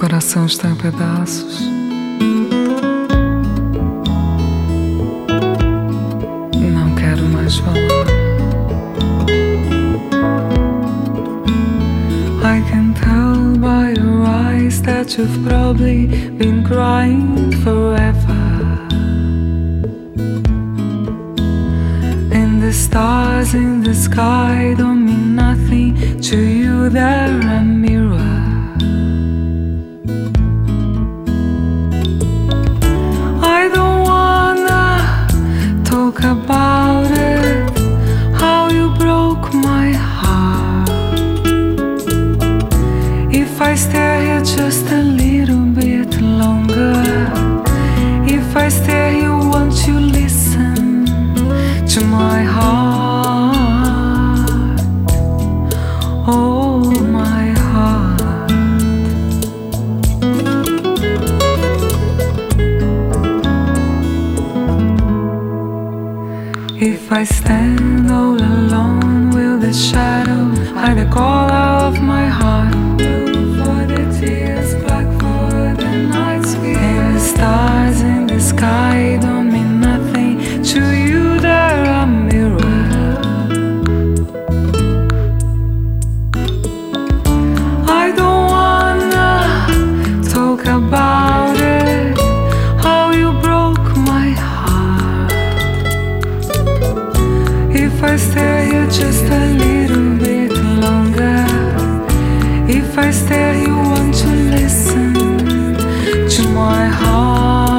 coração está em pedaços. Não quero mais falar. I can tell by your eyes that you've probably been crying forever. And the stars in the sky don't my heart? Oh, my heart. If I stand all alone, will the shadow hide the color just a little bit longer, if I stay you want to listen to my heart?